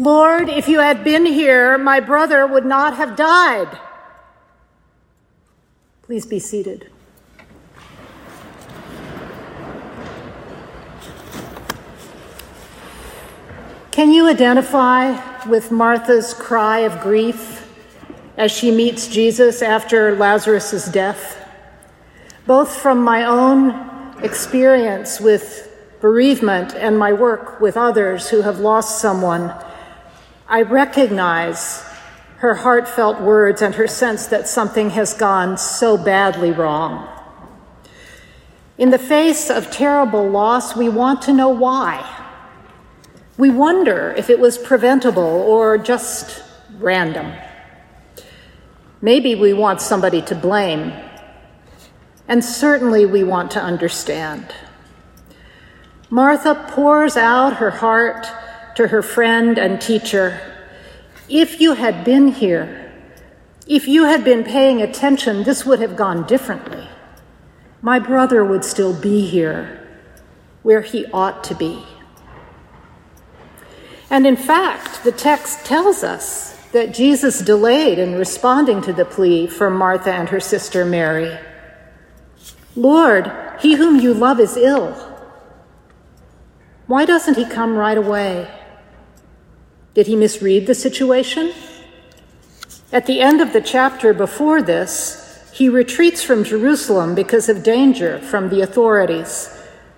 Lord, if you had been here, my brother would not have died. Please be seated. Can you identify with Martha's cry of grief as she meets Jesus after Lazarus' death? Both from my own experience with bereavement and my work with others who have lost someone, I recognize her heartfelt words and her sense that something has gone so badly wrong. In the face of terrible loss, we want to know why. We wonder if it was preventable or just random. Maybe we want somebody to blame. And certainly we want to understand. Martha pours out her heart to her friend and teacher. If you had been here, if you had been paying attention, this would have gone differently. My brother would still be here, where he ought to be. And in fact, the text tells us that Jesus delayed in responding to the plea from Martha and her sister Mary. Lord, he whom you love is ill. Why doesn't he come right away? Did he misread the situation? At the end of the chapter before this, he retreats from Jerusalem because of danger from the authorities.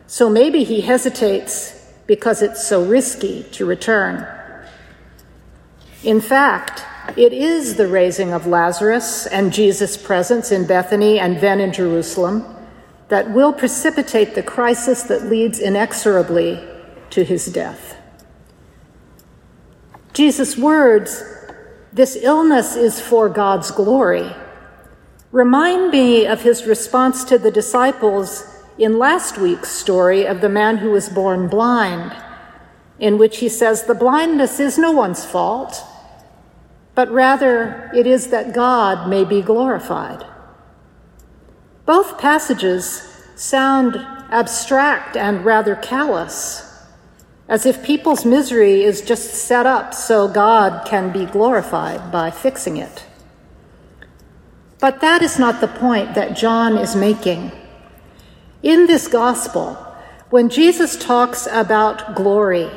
So maybe he hesitates because it's so risky to return. In fact, it is the raising of Lazarus and Jesus' presence in Bethany and then in Jerusalem that will precipitate the crisis that leads inexorably to his death. Jesus' words, this illness is for God's glory, remind me of his response to the disciples in last week's story of the man who was born blind, in which he says the blindness is no one's fault, but rather it is that God may be glorified. Both passages sound abstract and rather callous, as if people's misery is just set up so God can be glorified by fixing it. But that is not the point that John is making. In this gospel, when Jesus talks about glory,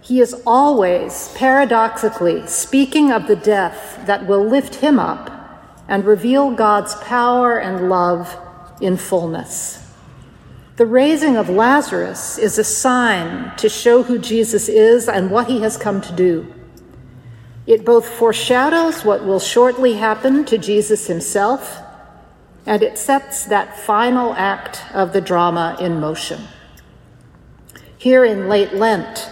he is always paradoxically speaking of the death that will lift him up and reveal God's power and love in fullness. The raising of Lazarus is a sign to show who Jesus is and what he has come to do. It both foreshadows what will shortly happen to Jesus himself and it sets that final act of the drama in motion. Here in late Lent,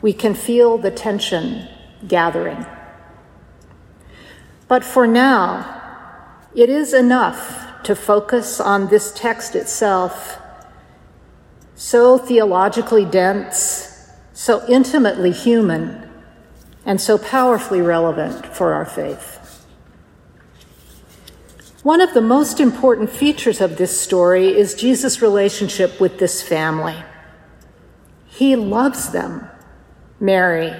we can feel the tension gathering. But for now, it is enough to focus on this text itself, so theologically dense, so intimately human, and so powerfully relevant for our faith. One of the most important features of this story is Jesus' relationship with this family. He loves them Mary,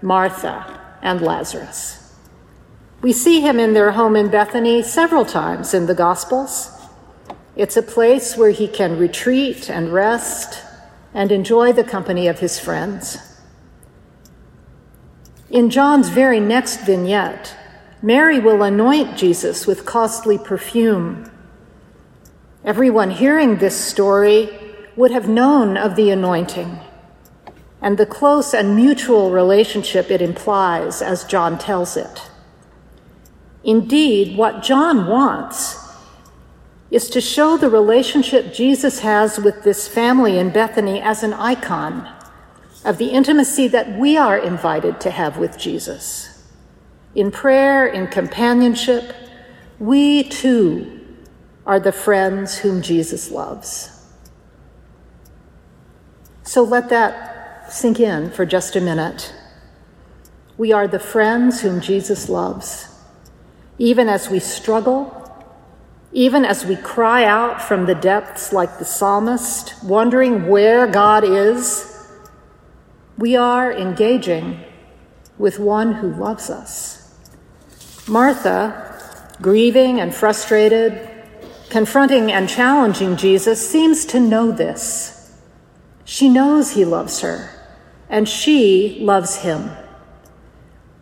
Martha, and Lazarus. We see him in their home in Bethany several times in the Gospels. It's a place where he can retreat and rest and enjoy the company of his friends. In John's very next vignette, Mary will anoint Jesus with costly perfume. Everyone hearing this story would have known of the anointing and the close and mutual relationship it implies as John tells it. Indeed, what John wants is to show the relationship Jesus has with this family in Bethany as an icon of the intimacy that we are invited to have with Jesus. In prayer, in companionship, we too are the friends whom Jesus loves. So let that sink in for just a minute. We are the friends whom Jesus loves. Even as we struggle, even as we cry out from the depths like the psalmist, wondering where God is, we are engaging with one who loves us. Martha, grieving and frustrated, confronting and challenging Jesus, seems to know this. She knows he loves her, and she loves him.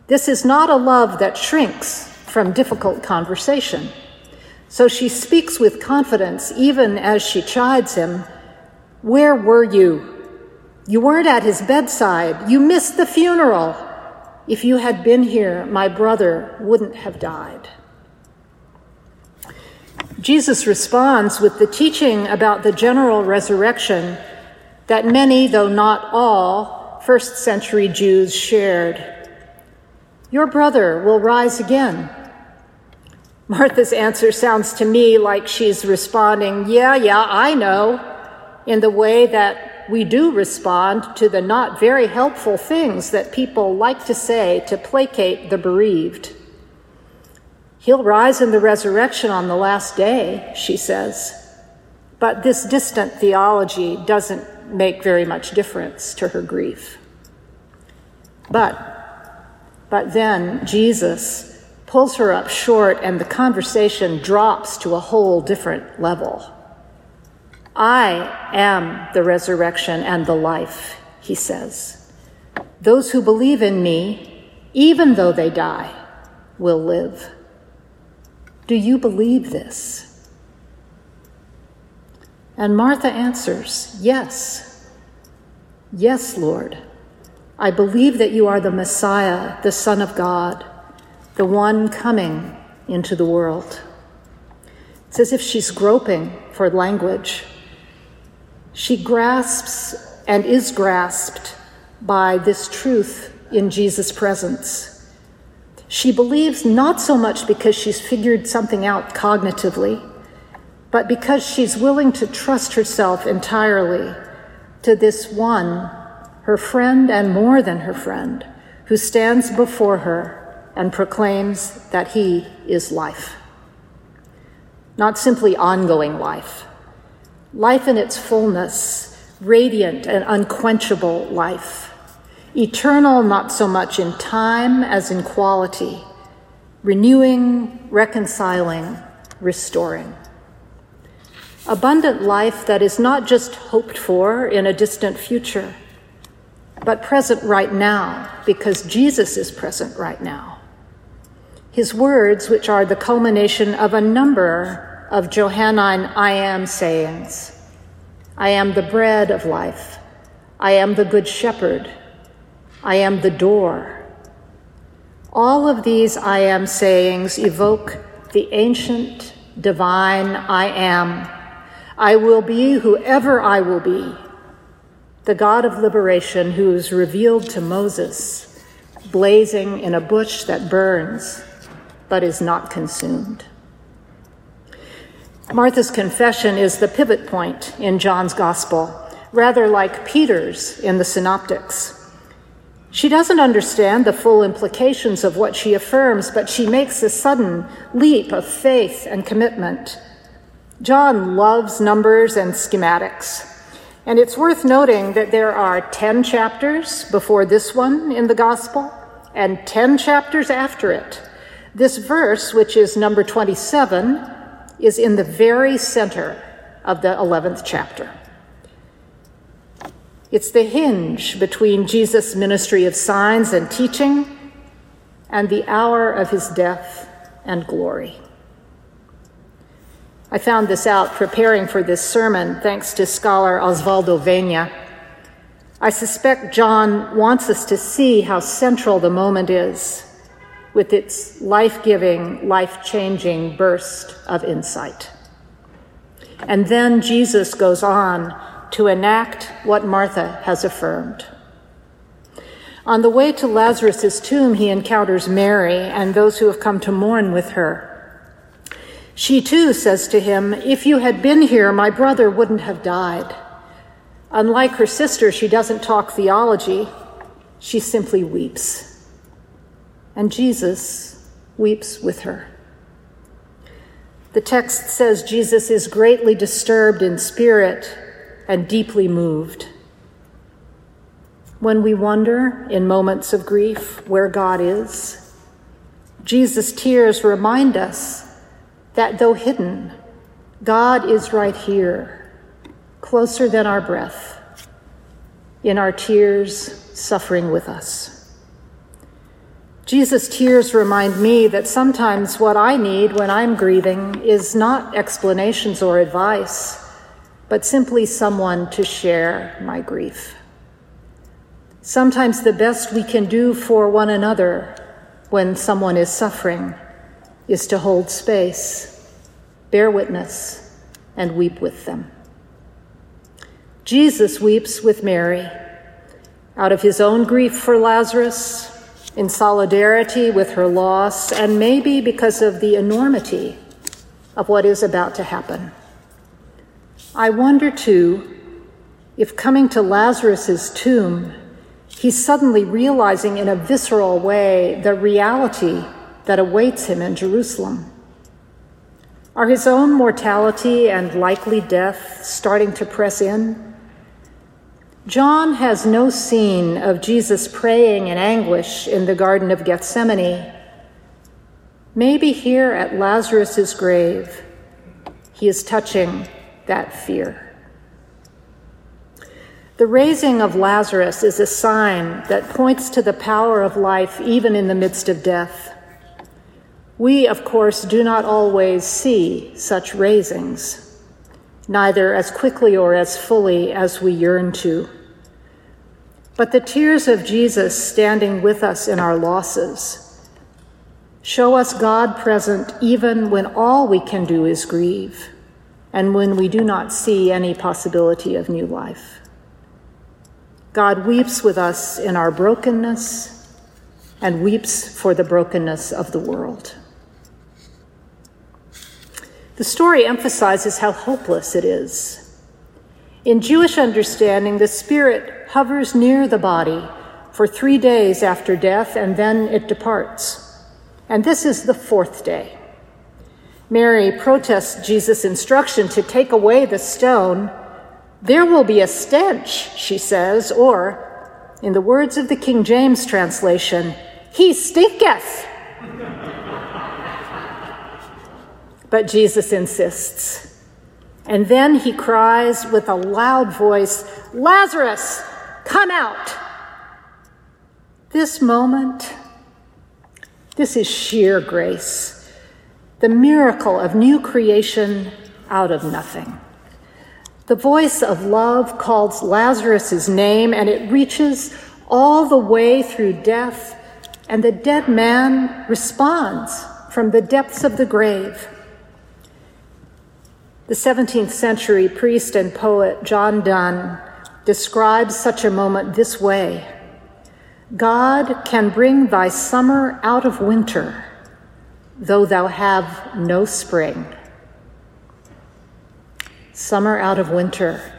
This is not a love that shrinks from difficult conversation. So she speaks with confidence, even as she chides him Where were you? You weren't at his bedside. You missed the funeral. If you had been here, my brother wouldn't have died. Jesus responds with the teaching about the general resurrection that many, though not all, first century Jews shared. Your brother will rise again. Martha's answer sounds to me like she's responding, Yeah, yeah, I know, in the way that we do respond to the not very helpful things that people like to say to placate the bereaved. He'll rise in the resurrection on the last day, she says. But this distant theology doesn't make very much difference to her grief. But, but then Jesus pulls her up short and the conversation drops to a whole different level. I am the resurrection and the life, he says. Those who believe in me, even though they die, will live. Do you believe this? And Martha answers, Yes. Yes, Lord. I believe that you are the Messiah, the Son of God, the one coming into the world. It's as if she's groping for language. She grasps and is grasped by this truth in Jesus' presence. She believes not so much because she's figured something out cognitively, but because she's willing to trust herself entirely to this one, her friend and more than her friend, who stands before her and proclaims that he is life. Not simply ongoing life, life in its fullness, radiant and unquenchable life eternal not so much in time as in quality, renewing, reconciling, restoring. Abundant life that is not just hoped for in a distant future, but present right now because Jesus is present right now. His words, which are the culmination of a number of Johannine I am sayings I am the bread of life, I am the good shepherd. I am the door. All of these I am sayings evoke the ancient, divine I am. I will be whoever I will be, the God of liberation who is revealed to Moses, blazing in a bush that burns but is not consumed. Martha's confession is the pivot point in John's gospel, rather like Peter's in the synoptics. She doesn't understand the full implications of what she affirms, but she makes a sudden leap of faith and commitment. John loves numbers and schematics. And it's worth noting that there are 10 chapters before this one in the Gospel and 10 chapters after it. This verse, which is number 27, is in the very center of the 11th chapter. It's the hinge between Jesus' ministry of signs and teaching and the hour of his death and glory. I found this out preparing for this sermon thanks to scholar Osvaldo Vena. I suspect John wants us to see how central the moment is with its life giving, life changing burst of insight. And then Jesus goes on to enact what Martha has affirmed. On the way to Lazarus' tomb, he encounters Mary and those who have come to mourn with her. She too says to him, If you had been here, my brother wouldn't have died. Unlike her sister, she doesn't talk theology, she simply weeps. And Jesus weeps with her. The text says Jesus is greatly disturbed in spirit and deeply moved. when we wonder in moments of grief where God is. Jesus' tears remind us that though hidden, God is right here, closer than our breath, in our tears, suffering with us. Jesus' tears remind me that sometimes what I need when I'm grieving is not explanations or advice, but simply someone to share my grief. Sometimes the best we can do for one another when someone is suffering is to hold space, bear witness, and weep with them. Jesus weeps with Mary out of his own grief for Lazarus in solidarity with her loss, and maybe because of the enormity of what is about to happen. I wonder too if coming to Lazarus's tomb, he's suddenly realizing in a visceral way the reality that awaits him in Jerusalem. Are his own mortality and likely death starting to press in? John has no scene of Jesus praying in anguish in the Garden of Gethsemane. Maybe here at Lazarus's grave, he is touching that fear. The raising of Lazarus is a sign that points to the power of life even in the midst of death. We, of course, do not always see such raisings neither as quickly or as fully as we yearn to. But the tears of Jesus standing with us in our losses show us God present even when all we can do is grieve and when we do not see any possibility of new life. God weeps with us in our brokenness and weeps for the brokenness of the world. The story emphasizes how hopeless it is. In Jewish understanding, the spirit hovers near the body for three days after death and then it departs. And this is the fourth day. Mary protests Jesus' instruction to take away the stone. There will be a stench, she says, or, in the words of the King James translation, he stinketh. But Jesus insists. And then he cries with a loud voice, Lazarus, come out. This moment, this is sheer grace, the miracle of new creation out of nothing. The voice of love calls Lazarus' name, and it reaches all the way through death, and the dead man responds from the depths of the grave. The 17th century priest and poet John Donne describes such a moment this way God can bring thy summer out of winter, though thou have no spring. Summer out of winter,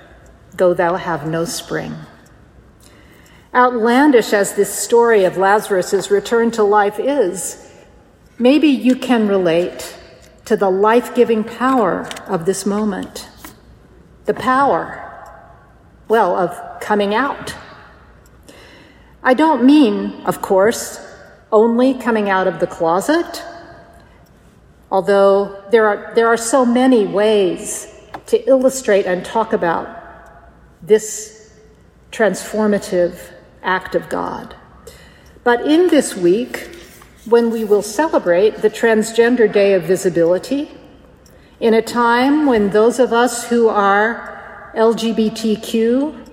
though thou have no spring. Outlandish as this story of Lazarus' return to life is, maybe you can relate to the life giving power of this moment. The power, well, of coming out. I don't mean, of course, only coming out of the closet, although there are, there are so many ways to illustrate and talk about this transformative act of God. But in this week, when we will celebrate the Transgender Day of Visibility in a time when those of us who are LGBTQ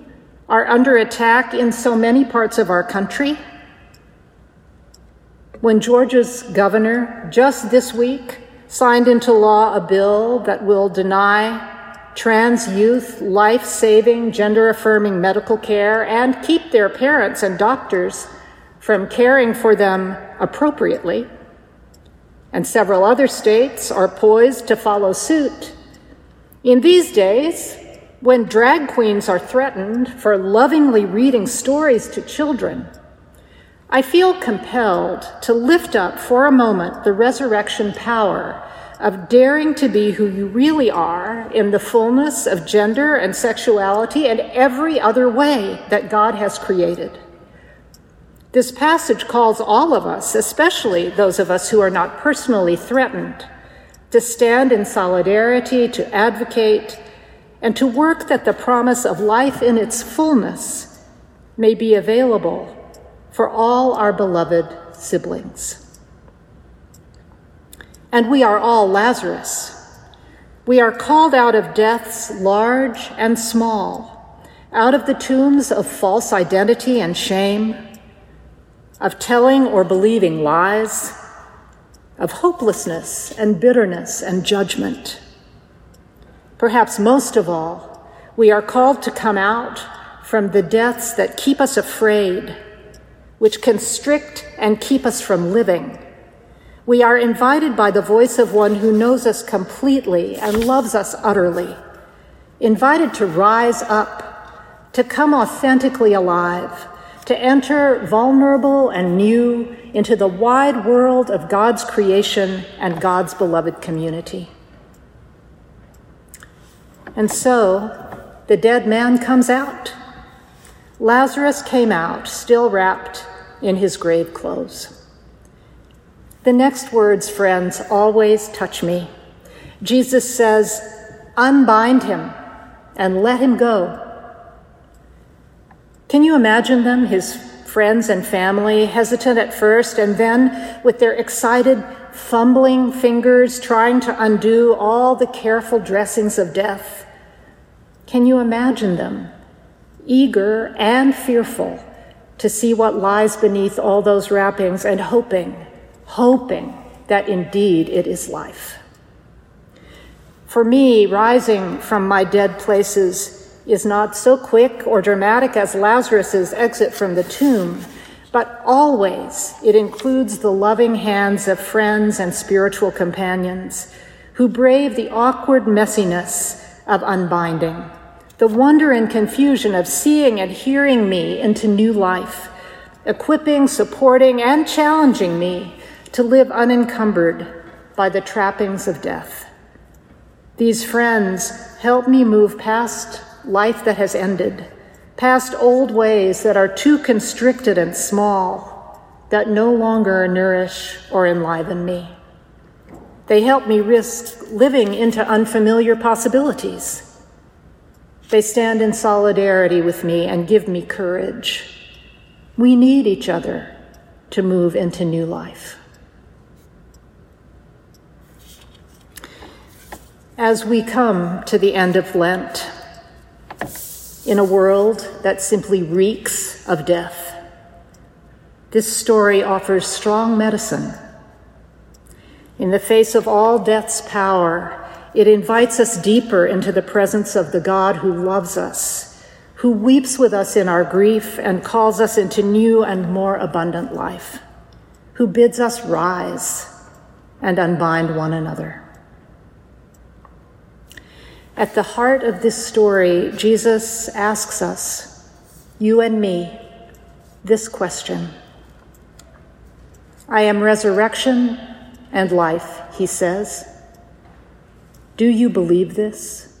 are under attack in so many parts of our country. When Georgia's governor just this week signed into law a bill that will deny trans youth life saving, gender affirming medical care and keep their parents and doctors from caring for them appropriately, and several other states are poised to follow suit. In these days, when drag queens are threatened for lovingly reading stories to children, I feel compelled to lift up for a moment the resurrection power of daring to be who you really are in the fullness of gender and sexuality and every other way that God has created. This passage calls all of us, especially those of us who are not personally threatened, to stand in solidarity, to advocate, and to work that the promise of life in its fullness may be available for all our beloved siblings. And we are all Lazarus. We are called out of deaths large and small, out of the tombs of false identity and shame of telling or believing lies, of hopelessness and bitterness and judgment. Perhaps most of all, we are called to come out from the deaths that keep us afraid, which constrict and keep us from living. We are invited by the voice of one who knows us completely and loves us utterly, invited to rise up, to come authentically alive to enter vulnerable and new into the wide world of God's creation and God's beloved community. And so the dead man comes out. Lazarus came out, still wrapped in his grave clothes. The next words, friends, always touch me. Jesus says, Unbind him and let him go. Can you imagine them, his friends and family, hesitant at first, and then with their excited, fumbling fingers trying to undo all the careful dressings of death? Can you imagine them, eager and fearful to see what lies beneath all those wrappings and hoping, hoping that indeed it is life? For me, rising from my dead places is not so quick or dramatic as Lazarus's exit from the tomb, but always it includes the loving hands of friends and spiritual companions who brave the awkward messiness of unbinding, the wonder and confusion of seeing and hearing me into new life, equipping, supporting, and challenging me to live unencumbered by the trappings of death. These friends help me move past life that has ended, past old ways that are too constricted and small, that no longer nourish or enliven me. They help me risk living into unfamiliar possibilities. They stand in solidarity with me and give me courage. We need each other to move into new life. As we come to the end of Lent, in a world that simply reeks of death. This story offers strong medicine. In the face of all death's power, it invites us deeper into the presence of the God who loves us, who weeps with us in our grief and calls us into new and more abundant life, who bids us rise and unbind one another. At the heart of this story, Jesus asks us, you and me, this question I am resurrection and life, he says. Do you believe this?